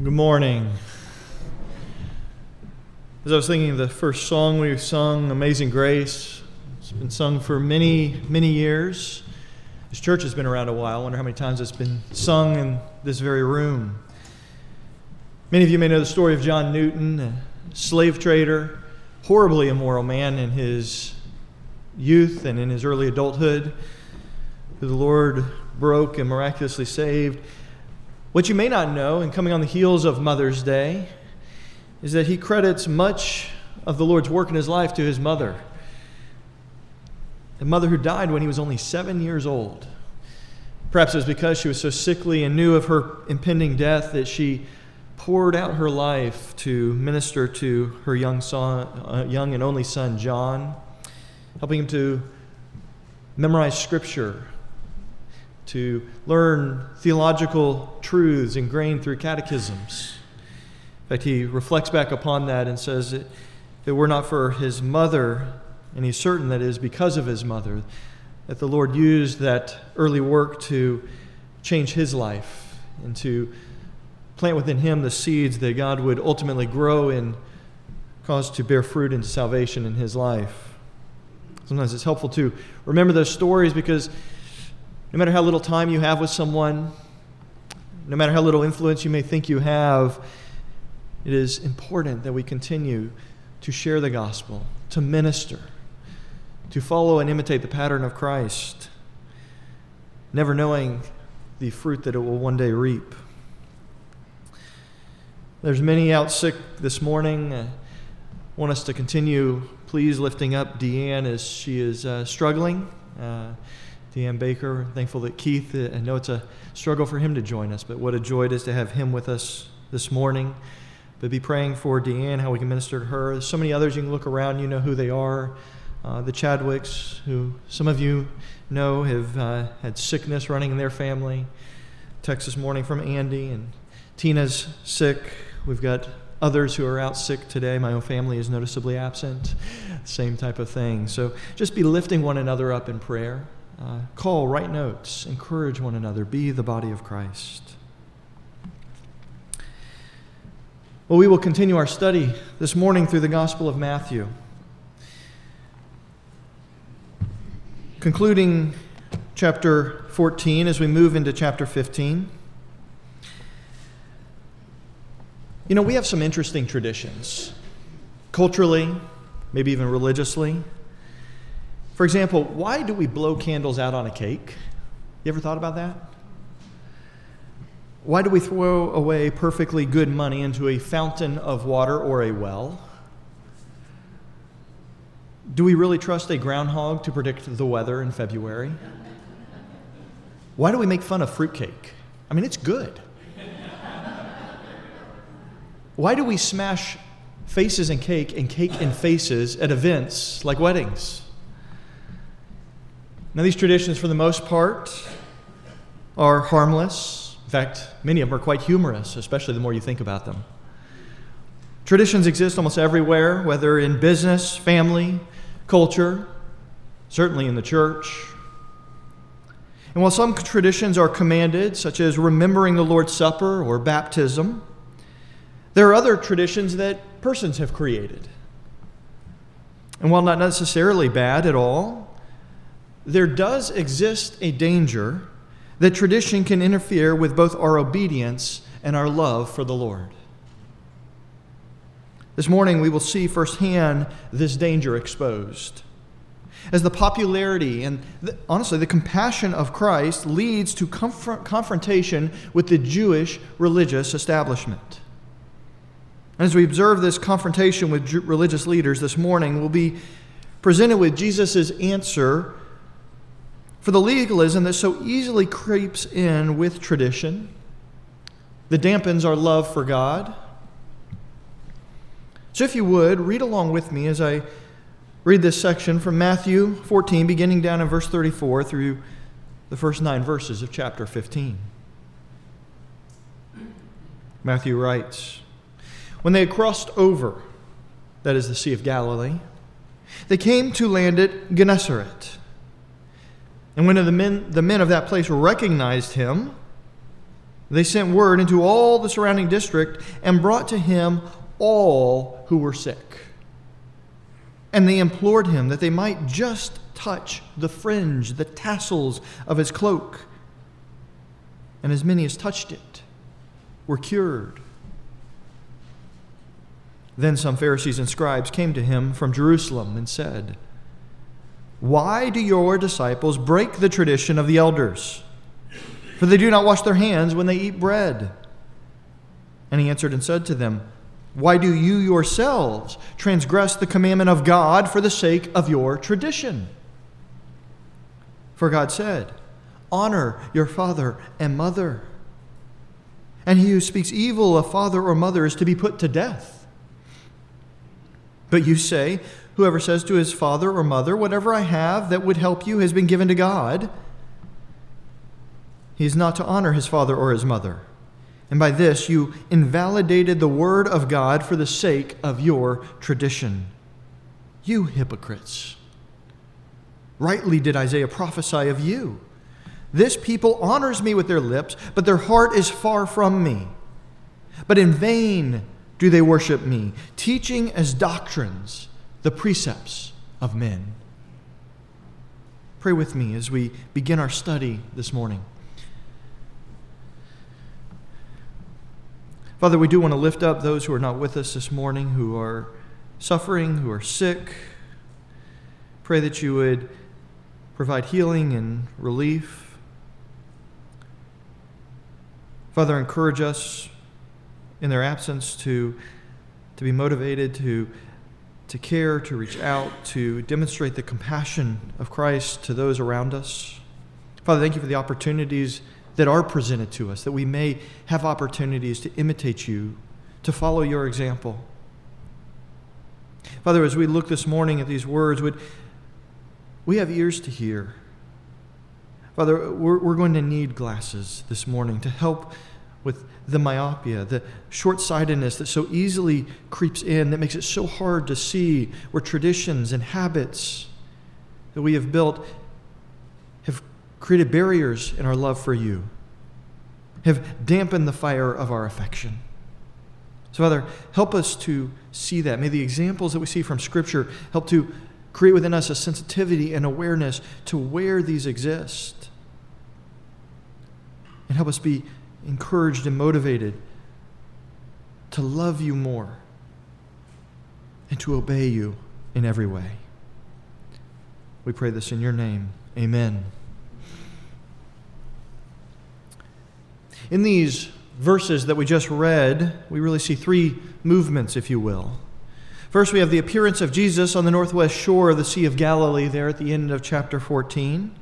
Good morning. As I was thinking of the first song we sung, Amazing Grace, it's been sung for many, many years. This church has been around a while. I wonder how many times it's been sung in this very room. Many of you may know the story of John Newton, a slave trader, horribly immoral man in his youth and in his early adulthood, who the Lord broke and miraculously saved. What you may not know, and coming on the heels of Mother's Day, is that he credits much of the Lord's work in his life to his mother. A mother who died when he was only seven years old. Perhaps it was because she was so sickly and knew of her impending death that she poured out her life to minister to her young, son, uh, young and only son, John, helping him to memorize scripture, to learn theological truths ingrained through catechisms. In fact, he reflects back upon that and says, that If it were not for his mother, and he's certain that it is because of his mother, that the Lord used that early work to change his life and to plant within him the seeds that God would ultimately grow and cause to bear fruit into salvation in his life. Sometimes it's helpful to remember those stories because no matter how little time you have with someone, no matter how little influence you may think you have, it is important that we continue to share the gospel, to minister, to follow and imitate the pattern of Christ, never knowing the fruit that it will one day reap. There's many out sick this morning. I want us to continue, please, lifting up Deanne as she is uh, struggling. Uh, Deanne Baker. Thankful that Keith, uh, I know it's a struggle for him to join us, but what a joy it is to have him with us this morning. But be praying for Deanne, how we can minister to her. There's so many others you can look around, you know who they are. Uh, the Chadwicks, who some of you know have uh, had sickness running in their family. Text this morning from Andy, and Tina's sick. We've got others who are out sick today. My own family is noticeably absent. Same type of thing. So just be lifting one another up in prayer. Uh, call, write notes, encourage one another, be the body of Christ. Well, we will continue our study this morning through the Gospel of Matthew, concluding chapter 14 as we move into chapter 15. You know, we have some interesting traditions, culturally, maybe even religiously. For example, why do we blow candles out on a cake? You ever thought about that? Why do we throw away perfectly good money into a fountain of water or a well? Do we really trust a groundhog to predict the weather in February? Why do we make fun of fruitcake? I mean, it's good. Why do we smash faces and cake and cake and faces at events like weddings? Now, these traditions, for the most part, are harmless. In fact, many of them are quite humorous, especially the more you think about them. Traditions exist almost everywhere, whether in business, family, culture, certainly in the church. And while some traditions are commanded, such as remembering the Lord's Supper or baptism, there are other traditions that persons have created. And while not necessarily bad at all, there does exist a danger that tradition can interfere with both our obedience and our love for the Lord. This morning, we will see firsthand this danger exposed. As the popularity and the, honestly the compassion of Christ leads to confrontation with the Jewish religious establishment. And as we observe this confrontation with religious leaders this morning, we'll be presented with Jesus' answer for the legalism that so easily creeps in with tradition, that dampens our love for God. So, if you would, read along with me as I read this section from Matthew 14, beginning down in verse 34 through the first nine verses of chapter 15. Matthew writes When they had crossed over, that is the Sea of Galilee, they came to land at Gennesaret. And when the men, the men of that place recognized him, They sent word into all the surrounding district and brought to him all who were sick. And they implored him that they might just touch the fringe, the tassels of his cloak. And as many as touched it were cured. Then some Pharisees and scribes came to him from Jerusalem and said, Why do your disciples break the tradition of the elders? For they do not wash their hands when they eat bread. And he answered and said to them, Why do you yourselves transgress the commandment of God for the sake of your tradition? For God said, Honor your father and mother. And he who speaks evil of father or mother is to be put to death. But you say, Whoever says to his father or mother, Whatever I have that would help you has been given to God, he is not to honor his father or his mother. And by this you invalidated the word of God for the sake of your tradition. You hypocrites. Rightly did Isaiah prophesy of you. This people honors me with their lips, but their heart is far from me. But in vain do they worship me, teaching as doctrines the precepts of men. Pray with me as we begin our study this morning. Father, we do want to lift up those who are not with us this morning, who are suffering, who are sick. Pray that you would provide healing and relief. Father, encourage us in their absence to, to be motivated, to, to care, to reach out, to demonstrate the compassion of Christ to those around us. Father, thank you for the opportunities that are presented to us, that we may have opportunities to imitate you, to follow your example. Father, as we look this morning at these words, would we have ears to hear? Father, we're, we're going to need glasses this morning to help with the myopia, the short sightedness that so easily creeps in, that makes it so hard to see where traditions and habits that we have built have created barriers in our love for you, have dampened the fire of our affection. So, Father, help us to see that. May the examples that we see from Scripture help to create within us a sensitivity and awareness to where these exist. And help us be encouraged and motivated to love you more and to obey you in every way. We pray this in your name. Amen. In these verses that we just read, we really see three movements, if you will. First, we have the appearance of Jesus on the northwest shore of the Sea of Galilee, there at the end of chapter 14.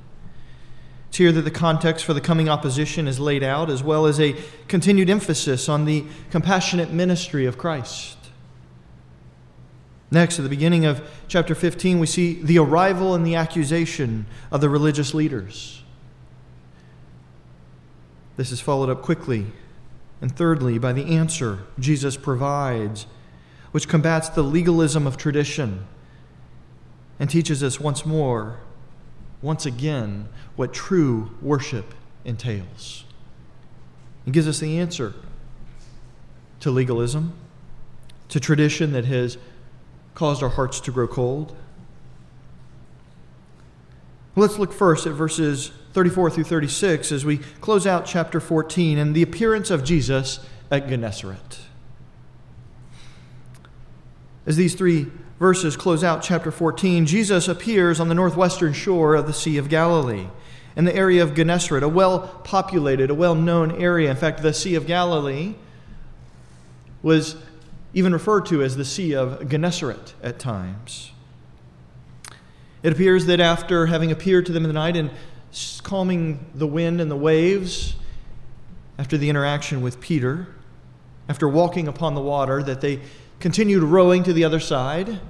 It's here that the context for the coming opposition is laid out, as well as a continued emphasis on the compassionate ministry of Christ. Next, at the beginning of chapter 15, we see the arrival and the accusation of the religious leaders. This is followed up quickly and thirdly by the answer Jesus provides, which combats the legalism of tradition and teaches us once more, once again, what true worship entails. He gives us the answer to legalism, to tradition that has caused our hearts to grow cold. Let's look first at verses 34 through 36 as we close out chapter 14 and the appearance of Jesus at Gennesaret. As these three verses close out chapter 14, Jesus appears on the northwestern shore of the Sea of Galilee in the area of Gennesaret, a well populated, a well known area. In fact, the Sea of Galilee was even referred to as the Sea of Gennesaret at times. It appears that after having appeared to them in the night and calming the wind and the waves after the interaction with Peter, after walking upon the water, that they continued rowing to the other side.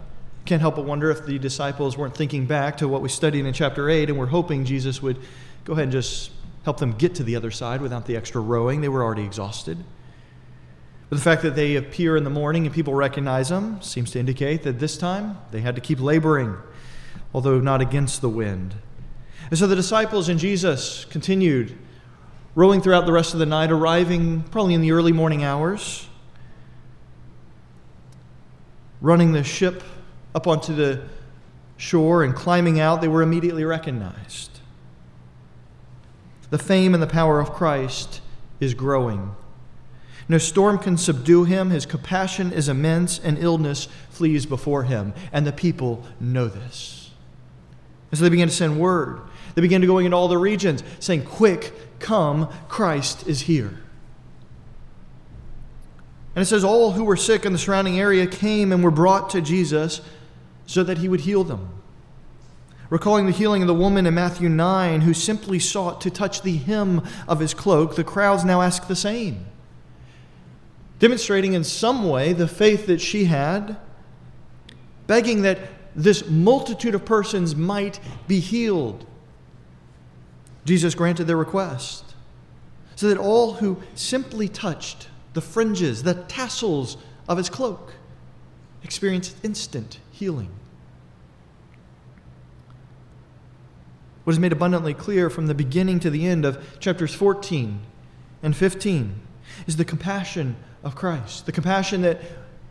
Can't help but wonder if the disciples weren't thinking back to what we studied in chapter 8 and were hoping Jesus would go ahead and just help them get to the other side without the extra rowing. They were already exhausted. But the fact that they appear in the morning and people recognize them seems to indicate that this time they had to keep laboring, although not against the wind. And so the disciples and Jesus continued rowing throughout the rest of the night, arriving probably in the early morning hours, running the ship up onto the shore and climbing out, they were immediately recognized. The fame and the power of Christ is growing. No storm can subdue him. His compassion is immense, and illness flees before him. And the people know this. And so they begin to send word. They begin to go into all the regions, saying, Quick, come, Christ is here. And it says, All who were sick in the surrounding area came and were brought to Jesus so that he would heal them. Recalling the healing of the woman in Matthew 9 who simply sought to touch the hem of his cloak, the crowds now ask the same demonstrating in some way the faith that she had, begging that this multitude of persons might be healed. Jesus granted their request so that all who simply touched the fringes, the tassels of his cloak, experienced instant healing. What is made abundantly clear from the beginning to the end of chapters 14 and 15 is the compassion of Christ. The compassion that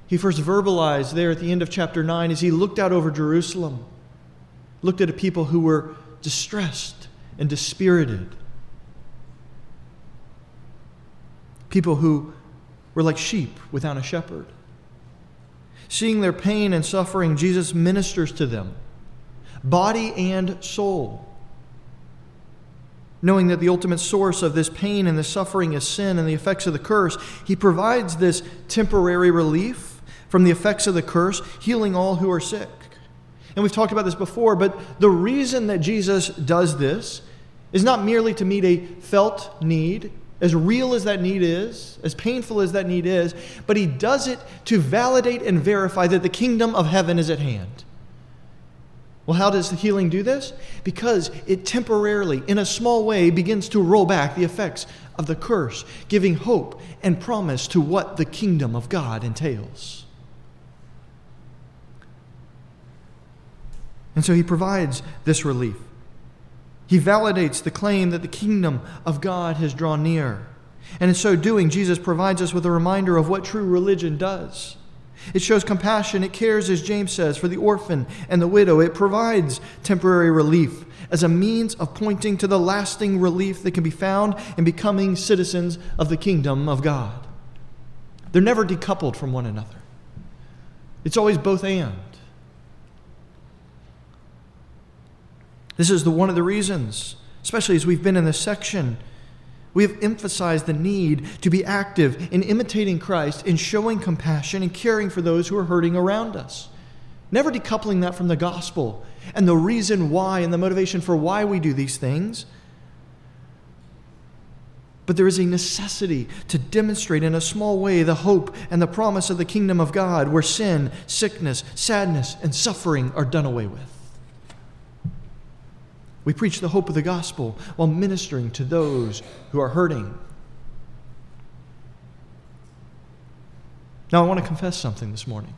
he first verbalized there at the end of chapter 9 as he looked out over Jerusalem, looked at a people who were distressed and dispirited. People who were like sheep without a shepherd. Seeing their pain and suffering, Jesus ministers to them, body and soul knowing that the ultimate source of this pain and this suffering is sin and the effects of the curse, he provides this temporary relief from the effects of the curse, healing all who are sick. And we've talked about this before, but the reason that Jesus does this is not merely to meet a felt need, as real as that need is, as painful as that need is, but he does it to validate and verify that the kingdom of heaven is at hand. Well, how does the healing do this? Because it temporarily, in a small way, begins to roll back the effects of the curse, giving hope and promise to what the kingdom of God entails. And so he provides this relief. He validates the claim that the kingdom of God has drawn near. And in so doing, Jesus provides us with a reminder of what true religion does. It shows compassion. It cares, as James says, for the orphan and the widow. It provides temporary relief as a means of pointing to the lasting relief that can be found in becoming citizens of the kingdom of God. They're never decoupled from one another, it's always both and. This is the, one of the reasons, especially as we've been in this section we have emphasized the need to be active in imitating Christ, in showing compassion and caring for those who are hurting around us. Never decoupling that from the gospel and the reason why and the motivation for why we do these things. But there is a necessity to demonstrate in a small way the hope and the promise of the kingdom of God where sin, sickness, sadness, and suffering are done away with. We preach the hope of the gospel while ministering to those who are hurting. Now, I want to confess something this morning.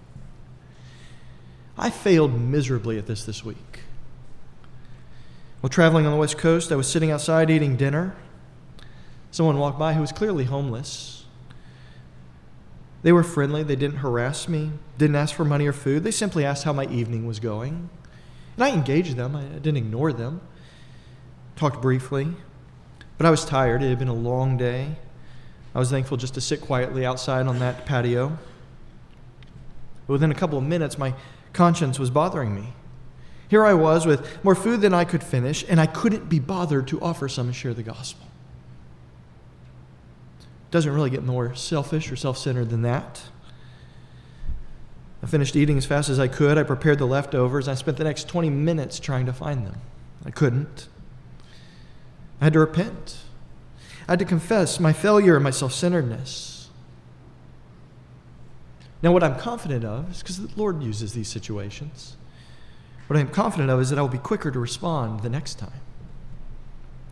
I failed miserably at this this week. While traveling on the West Coast, I was sitting outside eating dinner. Someone walked by who was clearly homeless. They were friendly. They didn't harass me, didn't ask for money or food. They simply asked how my evening was going. And I engaged them, I didn't ignore them talked briefly, but I was tired. It had been a long day. I was thankful just to sit quietly outside on that patio. But within a couple of minutes, my conscience was bothering me. Here I was with more food than I could finish, and I couldn't be bothered to offer some and share the gospel. Doesn't really get more selfish or self centered than that. I finished eating as fast as I could. I prepared the leftovers. I spent the next 20 minutes trying to find them. I couldn't. I had to repent. I had to confess my failure and my self centeredness. Now, what I'm confident of is because the Lord uses these situations. What I'm confident of is that I will be quicker to respond the next time.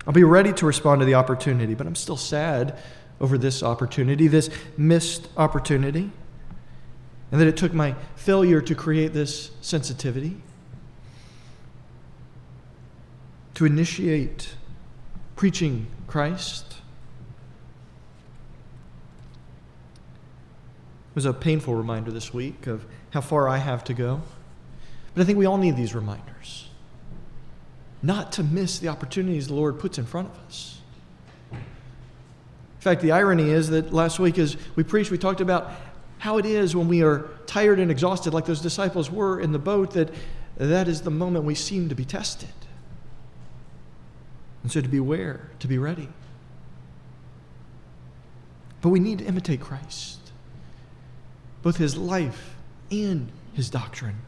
I'll be ready to respond to the opportunity, but I'm still sad over this opportunity, this missed opportunity, and that it took my failure to create this sensitivity, to initiate preaching Christ. It was a painful reminder this week of how far I have to go. But I think we all need these reminders not to miss the opportunities the Lord puts in front of us. In fact, the irony is that last week, as we preached, we talked about how it is when we are tired and exhausted, like those disciples were in the boat, that that is the moment we seem to be tested. And so to beware, to be ready. But we need to imitate Christ, both his life and his doctrine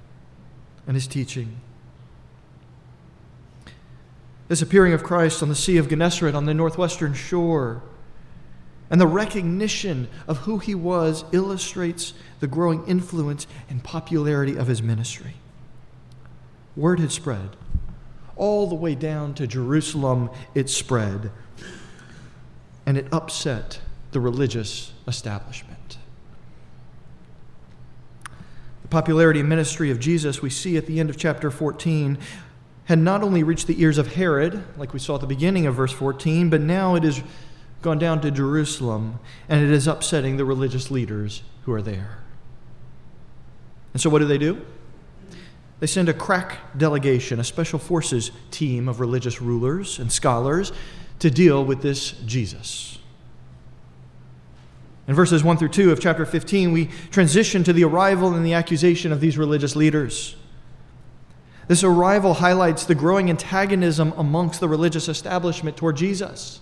and his teaching. This appearing of Christ on the Sea of Gennesaret on the northwestern shore and the recognition of who he was illustrates the growing influence and popularity of his ministry. Word had spread. All the way down to Jerusalem, it spread. And it upset the religious establishment. The popularity and ministry of Jesus, we see at the end of chapter 14, had not only reached the ears of Herod, like we saw at the beginning of verse 14, but now it has gone down to Jerusalem, and it is upsetting the religious leaders who are there. And so, what do they do? They send a crack delegation, a special forces team of religious rulers and scholars to deal with this Jesus. In verses 1 through 2 of chapter 15, we transition to the arrival and the accusation of these religious leaders. This arrival highlights the growing antagonism amongst the religious establishment toward Jesus.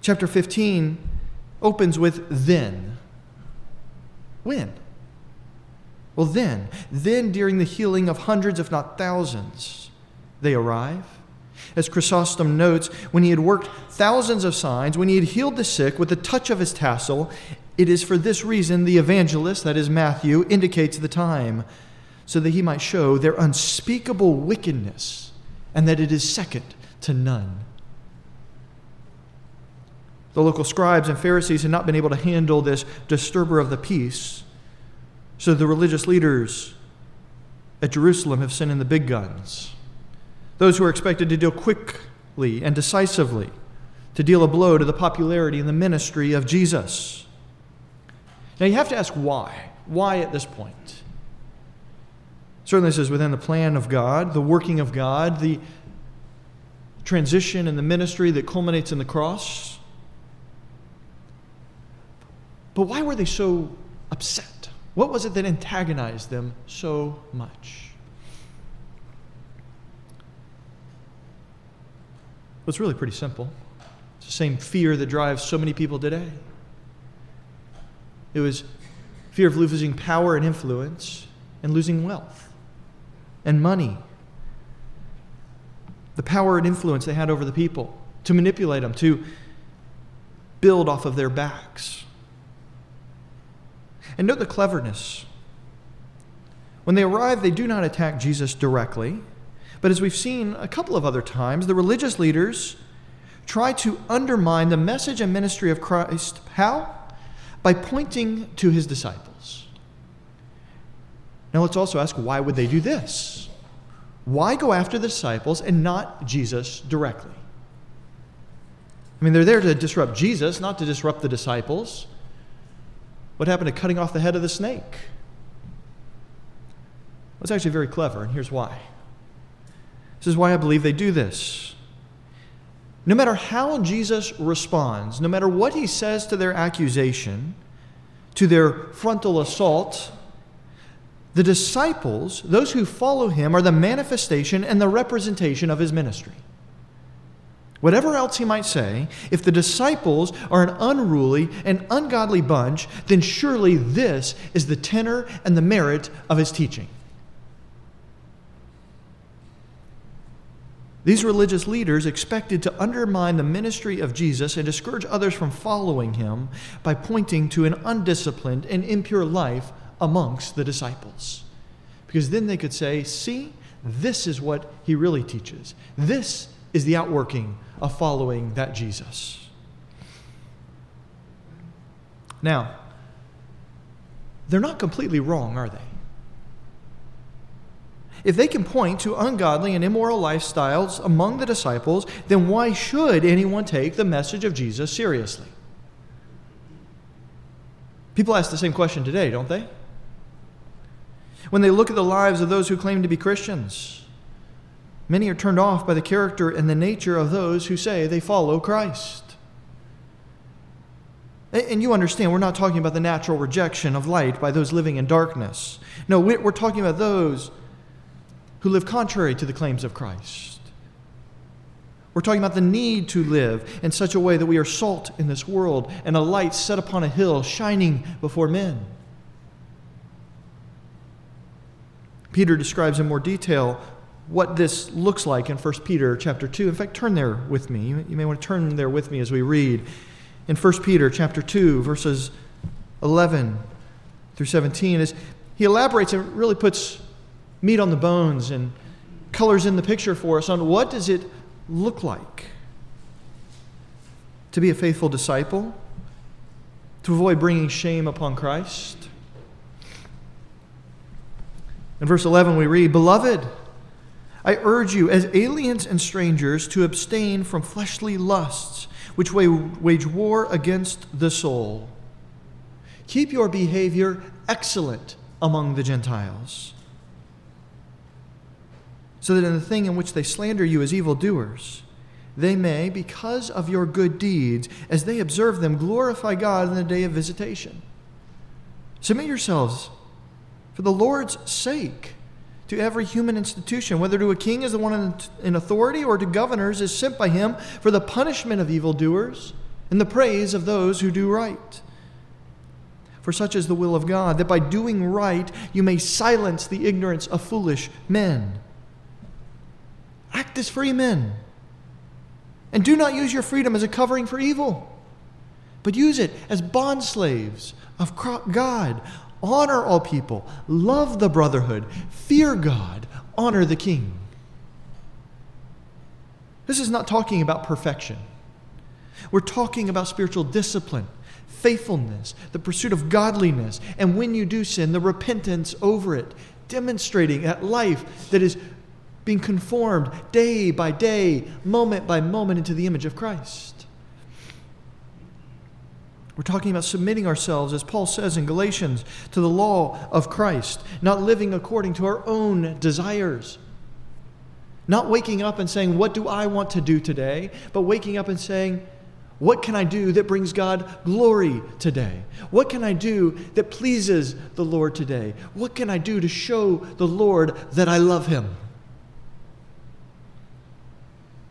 Chapter 15 opens with then. When? Well, then, then during the healing of hundreds, if not thousands, they arrive. As Chrysostom notes, when he had worked thousands of signs, when he had healed the sick with the touch of his tassel, it is for this reason the evangelist, that is Matthew, indicates the time, so that he might show their unspeakable wickedness and that it is second to none. The local scribes and Pharisees had not been able to handle this disturber of the peace so the religious leaders at Jerusalem have sent in the big guns, those who are expected to deal quickly and decisively, to deal a blow to the popularity and the ministry of Jesus. Now you have to ask why. Why at this point? Certainly, this is within the plan of God, the working of God, the transition and the ministry that culminates in the cross. But why were they so upset? What was it that antagonized them so much? Well, it's really pretty simple. It's the same fear that drives so many people today. It was fear of losing power and influence and losing wealth and money. The power and influence they had over the people to manipulate them, to build off of their backs. And note the cleverness. When they arrive, they do not attack Jesus directly, but as we've seen a couple of other times, the religious leaders try to undermine the message and ministry of Christ. How? By pointing to his disciples. Now let's also ask why would they do this? Why go after the disciples and not Jesus directly? I mean, they're there to disrupt Jesus, not to disrupt the disciples. What happened to cutting off the head of the snake? Well, it's actually very clever, and here's why. This is why I believe they do this. No matter how Jesus responds, no matter what he says to their accusation, to their frontal assault, the disciples, those who follow him, are the manifestation and the representation of his ministry. Whatever else he might say, if the disciples are an unruly and ungodly bunch, then surely this is the tenor and the merit of his teaching. These religious leaders expected to undermine the ministry of Jesus and discourage others from following him by pointing to an undisciplined and impure life amongst the disciples. Because then they could say, see, this is what he really teaches. This is the outworking of following that Jesus. Now, they're not completely wrong, are they? If they can point to ungodly and immoral lifestyles among the disciples, then why should anyone take the message of Jesus seriously? People ask the same question today, don't they? When they look at the lives of those who claim to be Christians, many are turned off by the character and the nature of those who say they follow Christ. And you understand, we're not talking about the natural rejection of light by those living in darkness. No, we're talking about those who live contrary to the claims of Christ. We're talking about the need to live in such a way that we are salt in this world and a light set upon a hill shining before men. Peter describes in more detail what this looks like in 1 Peter chapter 2. In fact, turn there with me. You may want to turn there with me as we read in 1 Peter chapter 2 verses 11 through 17 is he elaborates and really puts meat on the bones and colors in the picture for us on what does it look like to be a faithful disciple, to avoid bringing shame upon Christ. In verse 11, we read, Beloved, I urge you, as aliens and strangers, to abstain from fleshly lusts which wage war against the soul. Keep your behavior excellent among the Gentiles, so that in the thing in which they slander you as evildoers, they may, because of your good deeds, as they observe them, glorify God in the day of visitation. Submit yourselves for the Lord's sake to every human institution, whether to a king as the one in authority or to governors is sent by him for the punishment of evildoers and the praise of those who do right. For such is the will of God, that by doing right you may silence the ignorance of foolish men. Act as free men. And do not use your freedom as a covering for evil, but use it as bondslaves of God, honor all people, love the brotherhood, fear God, honor the king. This is not talking about perfection. We're talking about spiritual discipline, faithfulness, the pursuit of godliness, and when you do sin, the repentance over it, demonstrating that life that is being conformed day by day, moment by moment into the image of Christ. We're talking about submitting ourselves, as Paul says in Galatians, to the law of Christ, not living according to our own desires. Not waking up and saying, What do I want to do today? but waking up and saying, What can I do that brings God glory today? What can I do that pleases the Lord today? What can I do to show the Lord that I love Him?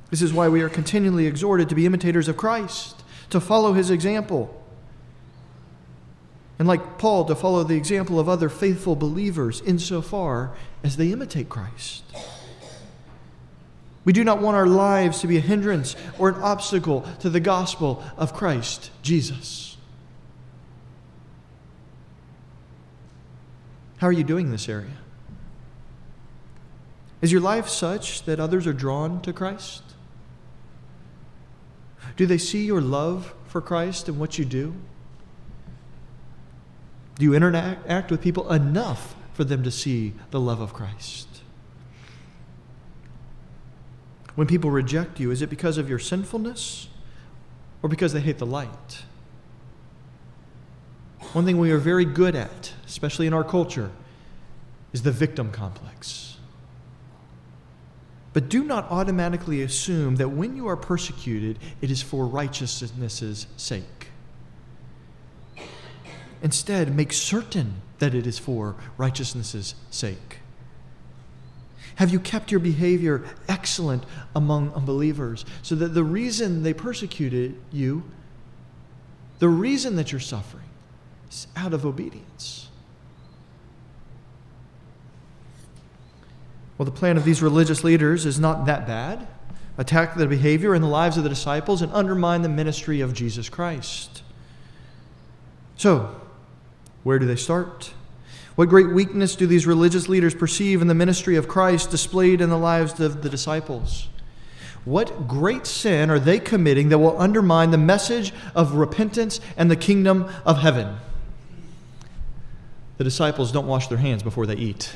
This is why we are continually exhorted to be imitators of Christ, to follow His example and like Paul, to follow the example of other faithful believers insofar as they imitate Christ. We do not want our lives to be a hindrance or an obstacle to the gospel of Christ Jesus. How are you doing in this area? Is your life such that others are drawn to Christ? Do they see your love for Christ and what you do? Do you interact with people enough for them to see the love of Christ? When people reject you, is it because of your sinfulness or because they hate the light? One thing we are very good at, especially in our culture, is the victim complex. But do not automatically assume that when you are persecuted, it is for righteousness' sake. Instead, make certain that it is for righteousness' sake. Have you kept your behavior excellent among unbelievers so that the reason they persecuted you, the reason that you're suffering, is out of obedience? Well, the plan of these religious leaders is not that bad. Attack the behavior and the lives of the disciples and undermine the ministry of Jesus Christ. So, where do they start? What great weakness do these religious leaders perceive in the ministry of Christ displayed in the lives of the disciples? What great sin are they committing that will undermine the message of repentance and the kingdom of heaven? The disciples don't wash their hands before they eat.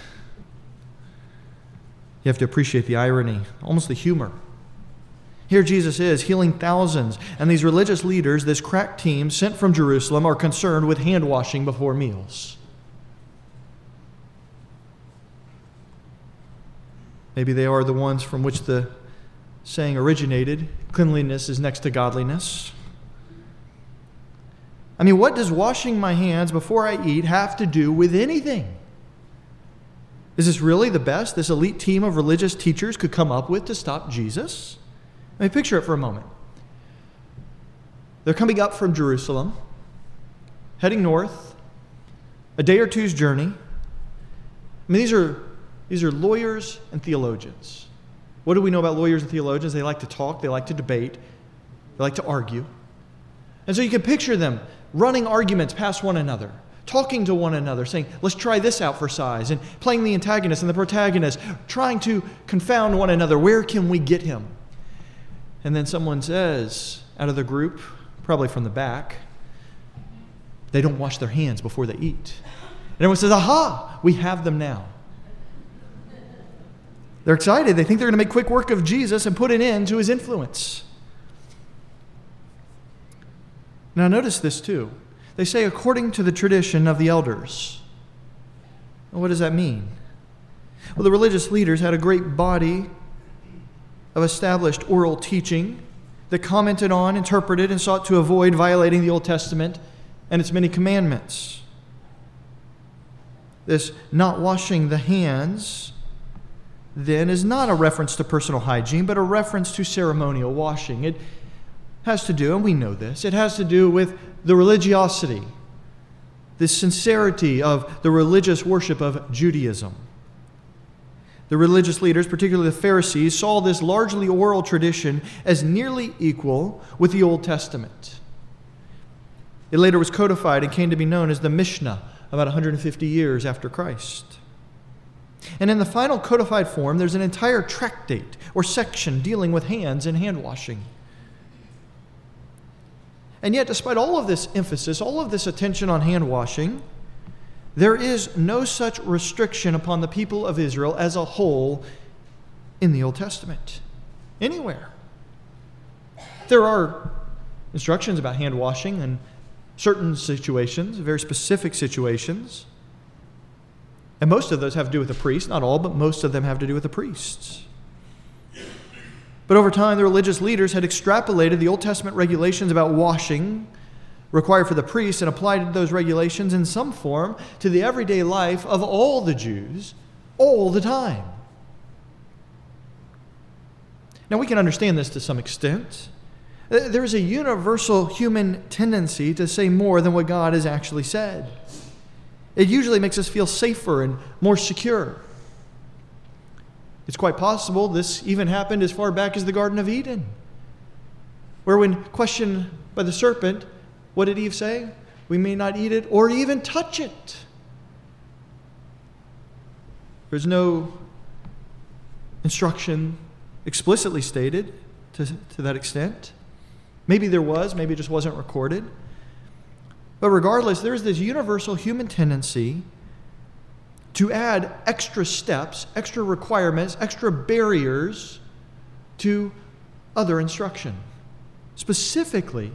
You have to appreciate the irony, almost the humor. Here Jesus is healing thousands, and these religious leaders, this crack team sent from Jerusalem, are concerned with hand washing before meals. Maybe they are the ones from which the saying originated cleanliness is next to godliness. I mean, what does washing my hands before I eat have to do with anything? Is this really the best this elite team of religious teachers could come up with to stop Jesus? I me picture it for a moment. They're coming up from Jerusalem, heading north, a day or two's journey. I mean, these are, these are lawyers and theologians. What do we know about lawyers and theologians? They like to talk, they like to debate, they like to argue. And so you can picture them running arguments past one another, talking to one another, saying, let's try this out for size, and playing the antagonist and the protagonist, trying to confound one another. Where can we get him? And then someone says, out of the group, probably from the back, they don't wash their hands before they eat. And everyone says, aha, we have them now. They're excited. They think they're going to make quick work of Jesus and put an end to his influence. Now, notice this too. They say, according to the tradition of the elders. Well, what does that mean? Well, the religious leaders had a great body of established oral teaching that commented on, interpreted, and sought to avoid violating the Old Testament and its many commandments. This not washing the hands, then, is not a reference to personal hygiene, but a reference to ceremonial washing. It has to do, and we know this, it has to do with the religiosity, the sincerity of the religious worship of Judaism. The religious leaders, particularly the Pharisees, saw this largely oral tradition as nearly equal with the Old Testament. It later was codified and came to be known as the Mishnah about 150 years after Christ. And in the final codified form, there's an entire tractate or section dealing with hands and hand washing. And yet, despite all of this emphasis, all of this attention on hand washing, there is no such restriction upon the people of Israel as a whole in the Old Testament, anywhere. There are instructions about hand washing in certain situations, very specific situations. And most of those have to do with the priests, not all, but most of them have to do with the priests. But over time, the religious leaders had extrapolated the Old Testament regulations about washing required for the priests and applied those regulations in some form to the everyday life of all the Jews all the time. Now, we can understand this to some extent. Uh, there is a universal human tendency to say more than what God has actually said. It usually makes us feel safer and more secure. It's quite possible this even happened as far back as the Garden of Eden, where, when questioned by the serpent, what did Eve say? We may not eat it or even touch it. There's no instruction explicitly stated to, to that extent. Maybe there was, maybe it just wasn't recorded. But regardless, there's this universal human tendency to add extra steps, extra requirements, extra barriers to other instruction, specifically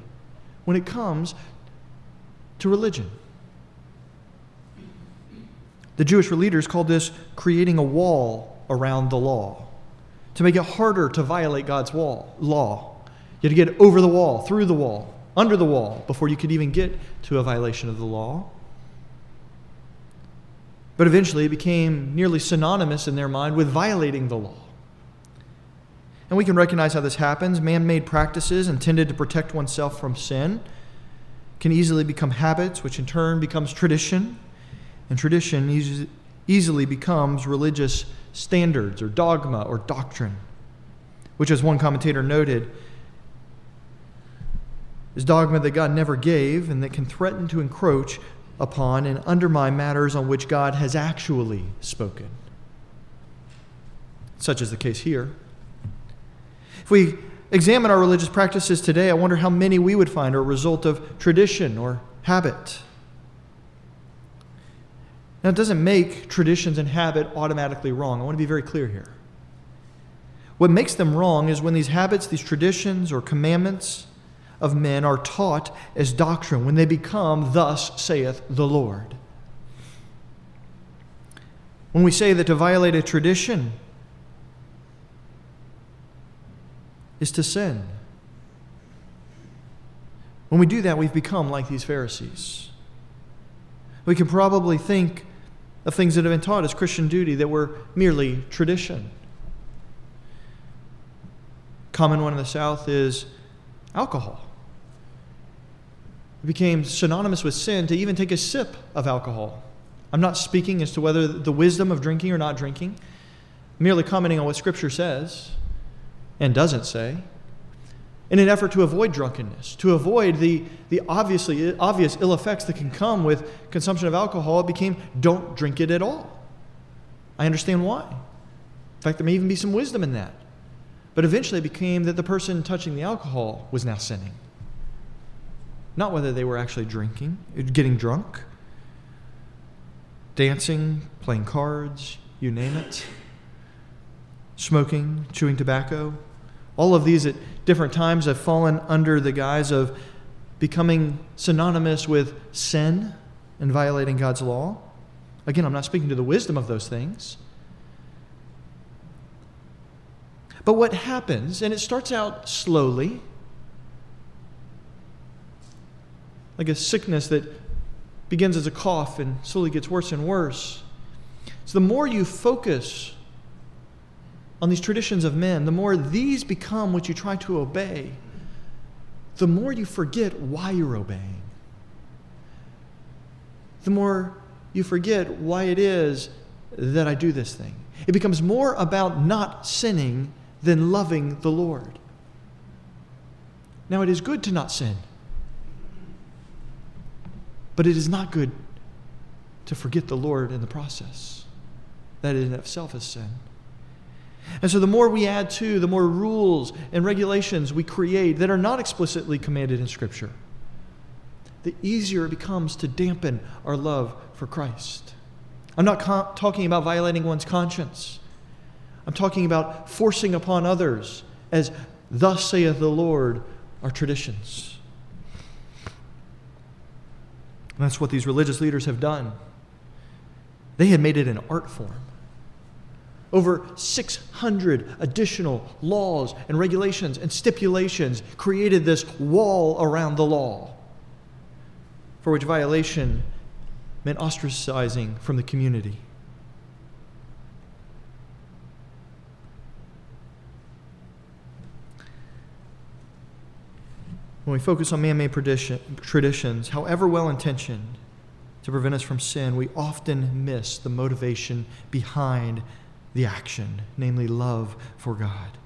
when it comes to religion. The Jewish leaders called this creating a wall around the law to make it harder to violate God's wall, law. You had to get over the wall, through the wall, under the wall before you could even get to a violation of the law. But eventually it became nearly synonymous in their mind with violating the law. And we can recognize how this happens. Man made practices intended to protect oneself from sin can easily become habits, which in turn becomes tradition. And tradition easily becomes religious standards or dogma or doctrine, which, as one commentator noted, is dogma that God never gave and that can threaten to encroach upon and undermine matters on which God has actually spoken. Such is the case here. If we examine our religious practices today, I wonder how many we would find are a result of tradition or habit. Now, it doesn't make traditions and habit automatically wrong. I want to be very clear here. What makes them wrong is when these habits, these traditions, or commandments of men are taught as doctrine, when they become, Thus saith the Lord. When we say that to violate a tradition is to sin, when we do that, we've become like these Pharisees. We can probably think of things that have been taught as Christian duty that were merely tradition. Common one in the South is alcohol. It became synonymous with sin to even take a sip of alcohol. I'm not speaking as to whether the wisdom of drinking or not drinking, merely commenting on what Scripture says and doesn't say in an effort to avoid drunkenness, to avoid the, the obviously obvious ill effects that can come with consumption of alcohol, it became don't drink it at all. I understand why. In fact, there may even be some wisdom in that. But eventually it became that the person touching the alcohol was now sinning. Not whether they were actually drinking, getting drunk, dancing, playing cards, you name it, smoking, chewing tobacco. All of these at different times have fallen under the guise of becoming synonymous with sin and violating God's law. Again, I'm not speaking to the wisdom of those things. But what happens, and it starts out slowly, like a sickness that begins as a cough and slowly gets worse and worse. So the more you focus on these traditions of men, the more these become what you try to obey, the more you forget why you're obeying. The more you forget why it is that I do this thing. It becomes more about not sinning than loving the Lord. Now, it is good to not sin, but it is not good to forget the Lord in the process. That in itself is sin. And so, the more we add to, the more rules and regulations we create that are not explicitly commanded in Scripture, the easier it becomes to dampen our love for Christ. I'm not talking about violating one's conscience. I'm talking about forcing upon others, as thus saith the Lord, our traditions. And that's what these religious leaders have done. They had made it an art form. Over 600 additional laws and regulations and stipulations created this wall around the law, for which violation meant ostracizing from the community. When we focus on man made traditions, however well intentioned to prevent us from sin, we often miss the motivation behind the action, namely love for God.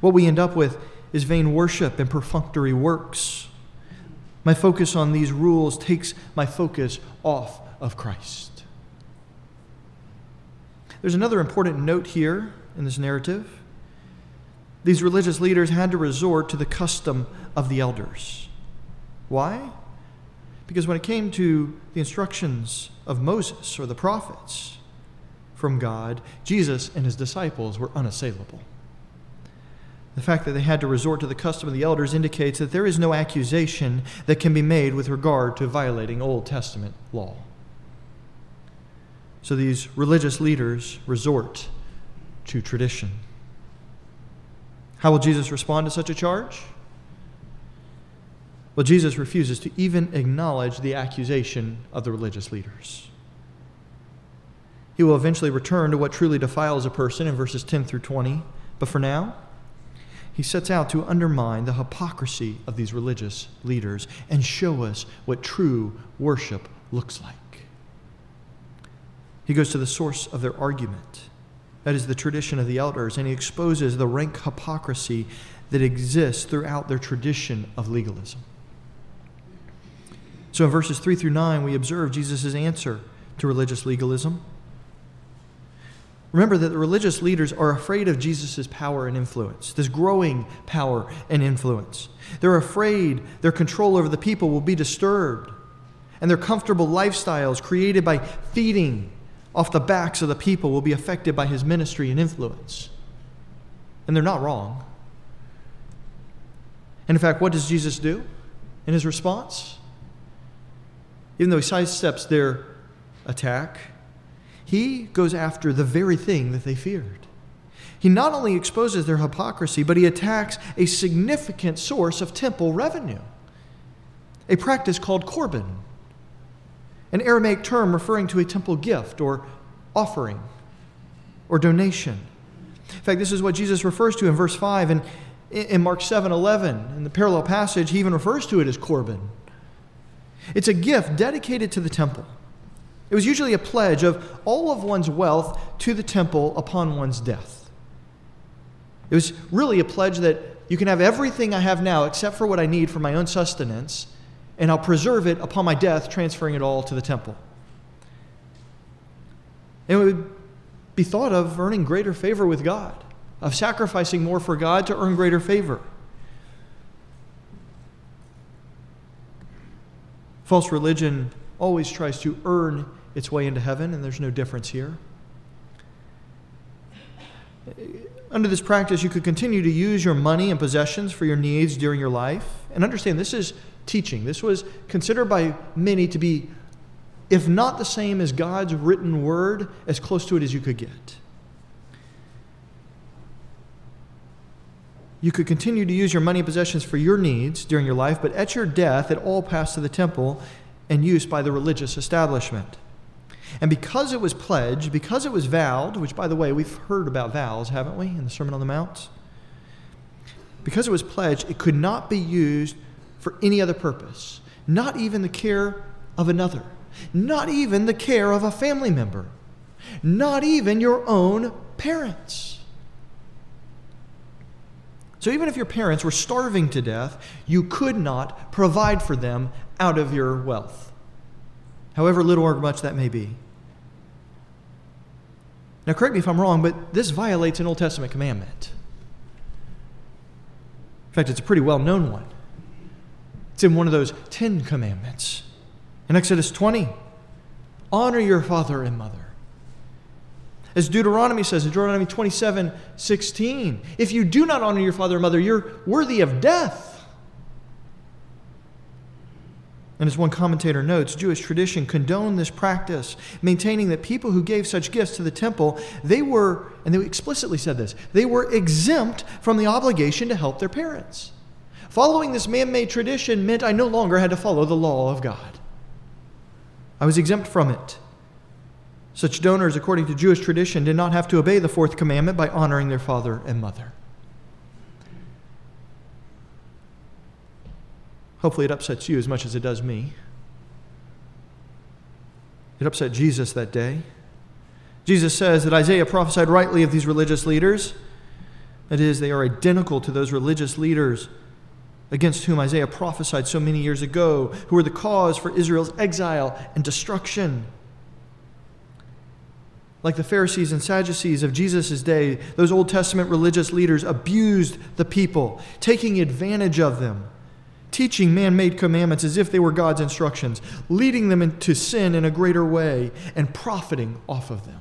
What we end up with is vain worship and perfunctory works. My focus on these rules takes my focus off of Christ. There's another important note here in this narrative. These religious leaders had to resort to the custom of the elders. Why? Because when it came to the instructions of Moses or the prophets from God, Jesus and his disciples were unassailable. The fact that they had to resort to the custom of the elders indicates that there is no accusation that can be made with regard to violating Old Testament law. So these religious leaders resort to tradition. How will Jesus respond to such a charge? Well, Jesus refuses to even acknowledge the accusation of the religious leaders. He will eventually return to what truly defiles a person in verses 10 through 20, but for now, he sets out to undermine the hypocrisy of these religious leaders and show us what true worship looks like. He goes to the source of their argument. That is the tradition of the elders, and he exposes the rank hypocrisy that exists throughout their tradition of legalism. So in verses 3 through 9, we observe Jesus' answer to religious legalism. Remember that the religious leaders are afraid of Jesus' power and influence, this growing power and influence. They're afraid their control over the people will be disturbed, and their comfortable lifestyles created by feeding off the backs of the people will be affected by his ministry and influence. and they're not wrong. And in fact, what does Jesus do in his response? Even though he sidesteps their attack, he goes after the very thing that they feared. He not only exposes their hypocrisy, but he attacks a significant source of temple revenue, a practice called korban, an Aramaic term referring to a temple gift or offering or donation. In fact, this is what Jesus refers to in verse 5 and in Mark 7 11. In the parallel passage, he even refers to it as korban. It's a gift dedicated to the temple. It was usually a pledge of all of one's wealth to the temple upon one's death. It was really a pledge that you can have everything I have now except for what I need for my own sustenance, and I'll preserve it upon my death, transferring it all to the temple. And It would be thought of earning greater favor with God, of sacrificing more for God to earn greater favor. False religion always tries to earn its way into heaven, and there's no difference here. Under this practice, you could continue to use your money and possessions for your needs during your life. And understand, this is teaching. This was considered by many to be, if not the same as God's written word, as close to it as you could get. You could continue to use your money and possessions for your needs during your life, but at your death, it all passed to the temple and used by the religious establishment. And because it was pledged, because it was vowed, which, by the way, we've heard about vows, haven't we, in the Sermon on the Mount? Because it was pledged, it could not be used for any other purpose, not even the care of another, not even the care of a family member, not even your own parents. So, even if your parents were starving to death, you could not provide for them out of your wealth however little or much that may be. Now, correct me if I'm wrong, but this violates an Old Testament commandment. In fact, it's a pretty well known one. It's in one of those Ten Commandments. In Exodus 20, honor your father and mother. As Deuteronomy says in Deuteronomy 27 16, if you do not honor your father and mother, you're worthy of death. And as one commentator notes, Jewish tradition condoned this practice, maintaining that people who gave such gifts to the temple, they were, and they explicitly said this, they were exempt from the obligation to help their parents. Following this man made tradition meant I no longer had to follow the law of God. I was exempt from it. Such donors, according to Jewish tradition, did not have to obey the fourth commandment by honoring their father and mother. Hopefully, it upsets you as much as it does me. It upset Jesus that day. Jesus says that Isaiah prophesied rightly of these religious leaders. That is, they are identical to those religious leaders against whom Isaiah prophesied so many years ago, who were the cause for Israel's exile and destruction. Like the Pharisees and Sadducees of Jesus' day, those Old Testament religious leaders abused the people, taking advantage of them teaching man made commandments as if they were God's instructions, leading them into sin in a greater way, and profiting off of them.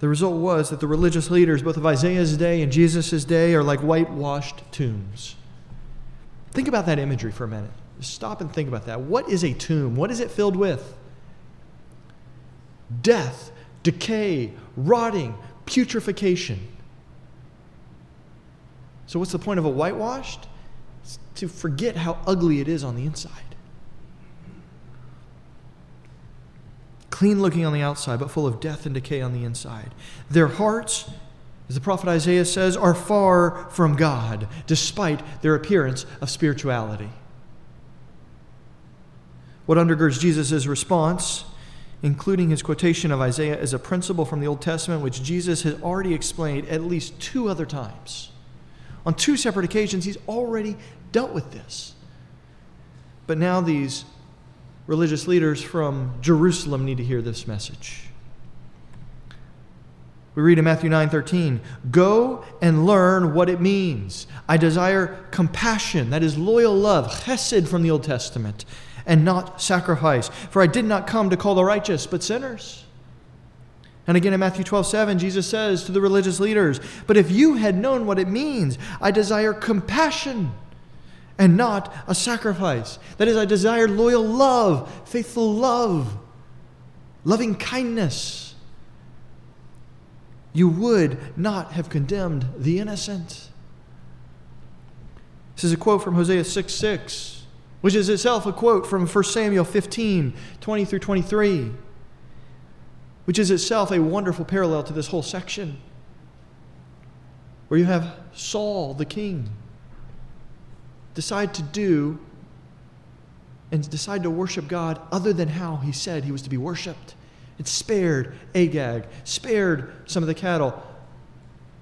The result was that the religious leaders, both of Isaiah's day and Jesus' day, are like whitewashed tombs. Think about that imagery for a minute. Just stop and think about that. What is a tomb? What is it filled with? Death, decay, rotting, putrefaction. So, what's the point of a whitewashed? To forget how ugly it is on the inside. Clean looking on the outside, but full of death and decay on the inside. Their hearts, as the prophet Isaiah says, are far from God, despite their appearance of spirituality. What undergirds Jesus' response, including his quotation of Isaiah, is a principle from the Old Testament which Jesus has already explained at least two other times. On two separate occasions, he's already dealt with this. But now these religious leaders from Jerusalem need to hear this message. We read in Matthew 9:13, "Go and learn what it means. I desire compassion, that is loyal love, chesed from the Old Testament, and not sacrifice, for I did not come to call the righteous, but sinners." And again in Matthew 12, 7, Jesus says to the religious leaders, But if you had known what it means, I desire compassion and not a sacrifice. That is, I desire loyal love, faithful love, loving kindness. You would not have condemned the innocent. This is a quote from Hosea 6 6, which is itself a quote from 1 Samuel 15 20 through 23 which is itself a wonderful parallel to this whole section, where you have Saul, the king, decide to do and decide to worship God other than how he said he was to be worshiped. It spared Agag, spared some of the cattle.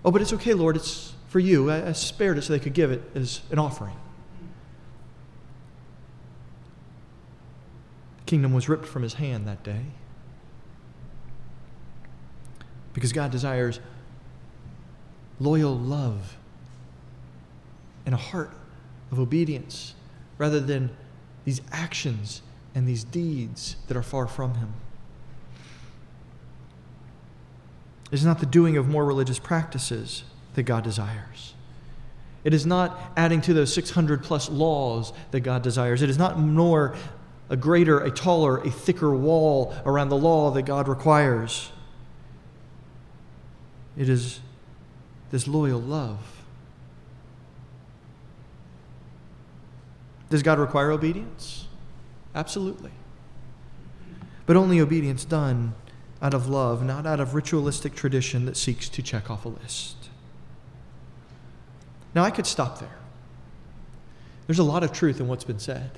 Oh, but it's okay, Lord, it's for you. I, I spared it so they could give it as an offering. The kingdom was ripped from his hand that day. Because God desires loyal love and a heart of obedience rather than these actions and these deeds that are far from Him. It is not the doing of more religious practices that God desires. It is not adding to those 600 plus laws that God desires. It is not more a greater, a taller, a thicker wall around the law that God requires. It is this loyal love. Does God require obedience? Absolutely. But only obedience done out of love, not out of ritualistic tradition that seeks to check off a list. Now, I could stop there. There's a lot of truth in what's been said.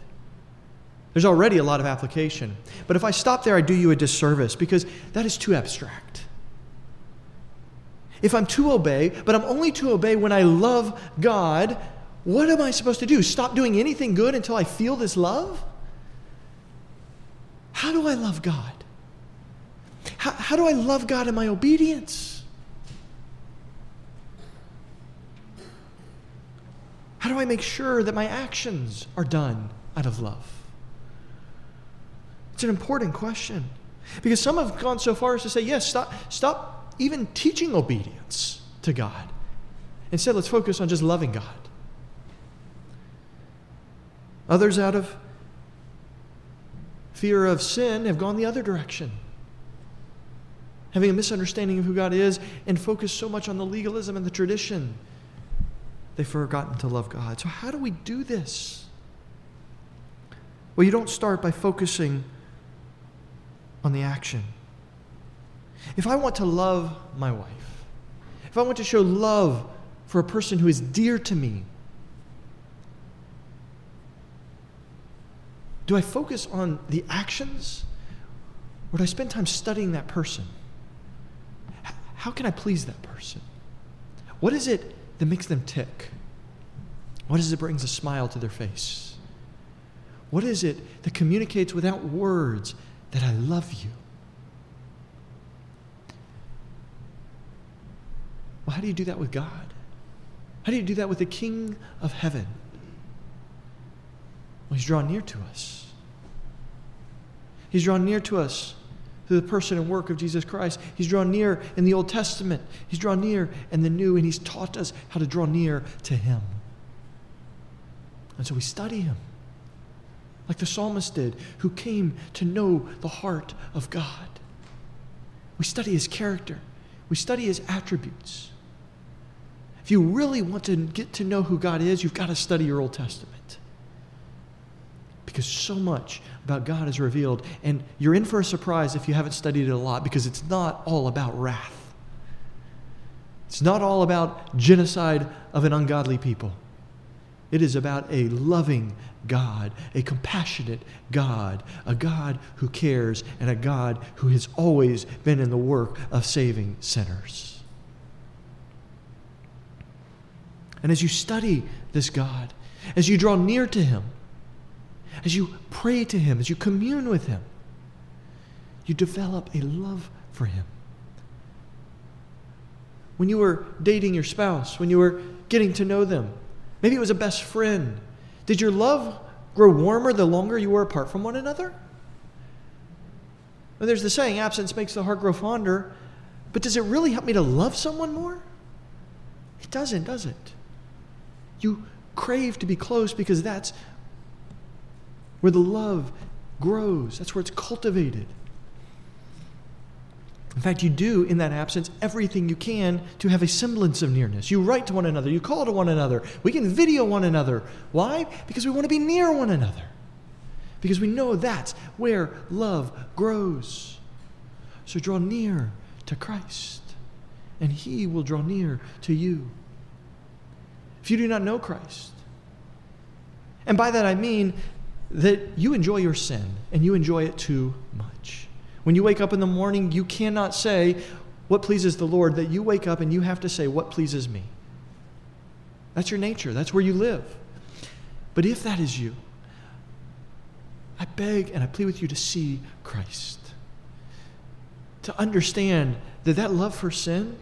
There's already a lot of application. But if I stop there, I do you a disservice because that is too abstract. If I'm to obey, but I'm only to obey when I love God, what am I supposed to do? Stop doing anything good until I feel this love? How do I love God? How, how do I love God in my obedience? How do I make sure that my actions are done out of love? It's an important question. Because some have gone so far as to say, yes, stop, stop even teaching obedience to God. Instead, let's focus on just loving God. Others, out of fear of sin, have gone the other direction, having a misunderstanding of who God is and focused so much on the legalism and the tradition, they've forgotten to love God. So, how do we do this? Well, you don't start by focusing on the action. If I want to love my wife, if I want to show love for a person who is dear to me, do I focus on the actions or do I spend time studying that person? How can I please that person? What is it that makes them tick? What is it that brings a smile to their face? What is it that communicates without words that I love you? Well, how do you do that with God? How do you do that with the King of heaven? Well, He's drawn near to us. He's drawn near to us through the person and work of Jesus Christ. He's drawn near in the Old Testament, He's drawn near in the New, and He's taught us how to draw near to Him. And so we study Him, like the psalmist did, who came to know the heart of God. We study His character, we study His attributes. If you really want to get to know who God is, you've got to study your Old Testament. Because so much about God is revealed, and you're in for a surprise if you haven't studied it a lot, because it's not all about wrath. It's not all about genocide of an ungodly people. It is about a loving God, a compassionate God, a God who cares, and a God who has always been in the work of saving sinners. And as you study this God, as you draw near to Him, as you pray to Him, as you commune with Him, you develop a love for Him. When you were dating your spouse, when you were getting to know them, maybe it was a best friend, did your love grow warmer the longer you were apart from one another? Well, there's the saying, absence makes the heart grow fonder. But does it really help me to love someone more? It doesn't, does it? You crave to be close because that's where the love grows, that's where it's cultivated. In fact, you do, in that absence, everything you can to have a semblance of nearness. You write to one another, you call to one another, we can video one another. Why? Because we want to be near one another. Because we know that's where love grows. So draw near to Christ, and He will draw near to you. If you do not know Christ, and by that I mean that you enjoy your sin and you enjoy it too much. When you wake up in the morning, you cannot say what pleases the Lord, that you wake up and you have to say what pleases me. That's your nature, that's where you live. But if that is you, I beg and I plead with you to see Christ. To understand that that love for sin,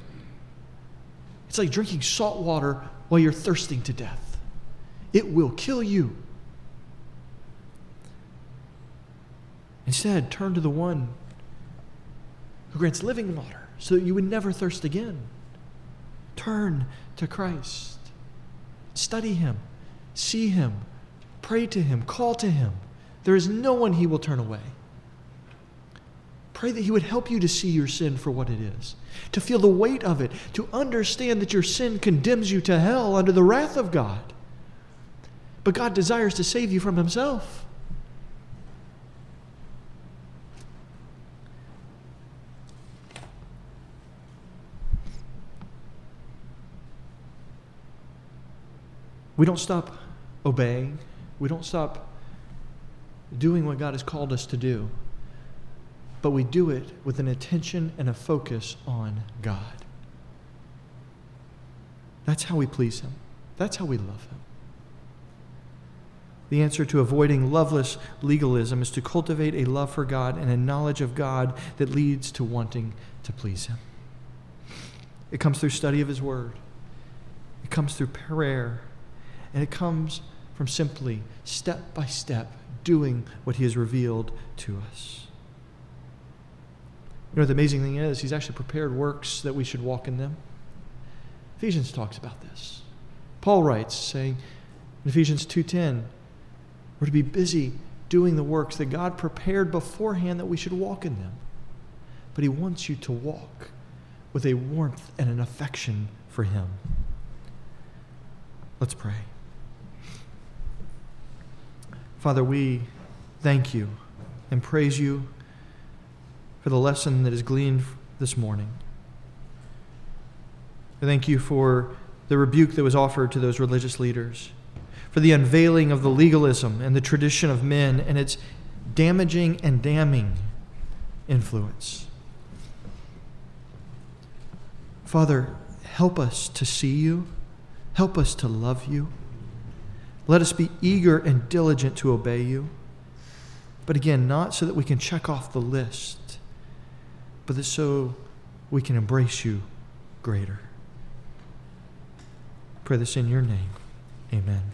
it's like drinking salt water while you're thirsting to death. It will kill you. Instead, turn to the one who grants living water so that you would never thirst again. Turn to Christ. Study him. See him. Pray to him. Call to him. There is no one he will turn away. Pray that he would help you to see your sin for what it is, to feel the weight of it, to understand that your sin condemns you to hell under the wrath of God. But God desires to save you from himself. We don't stop obeying. We don't stop doing what God has called us to do. But we do it with an attention and a focus on God. That's how we please Him. That's how we love Him. The answer to avoiding loveless legalism is to cultivate a love for God and a knowledge of God that leads to wanting to please Him. It comes through study of His Word, it comes through prayer, and it comes from simply, step by step, doing what He has revealed to us. You know, the amazing thing is, He's actually prepared works that we should walk in them. Ephesians talks about this. Paul writes, saying in Ephesians 2.10, we're to be busy doing the works that God prepared beforehand that we should walk in them. But He wants you to walk with a warmth and an affection for Him. Let's pray. Father, we thank you and praise you for the lesson that is gleaned this morning. I thank you for the rebuke that was offered to those religious leaders, for the unveiling of the legalism and the tradition of men and its damaging and damning influence. Father, help us to see you, help us to love you. Let us be eager and diligent to obey you. But again, not so that we can check off the list, but that so we can embrace you greater. Pray this in your name. Amen.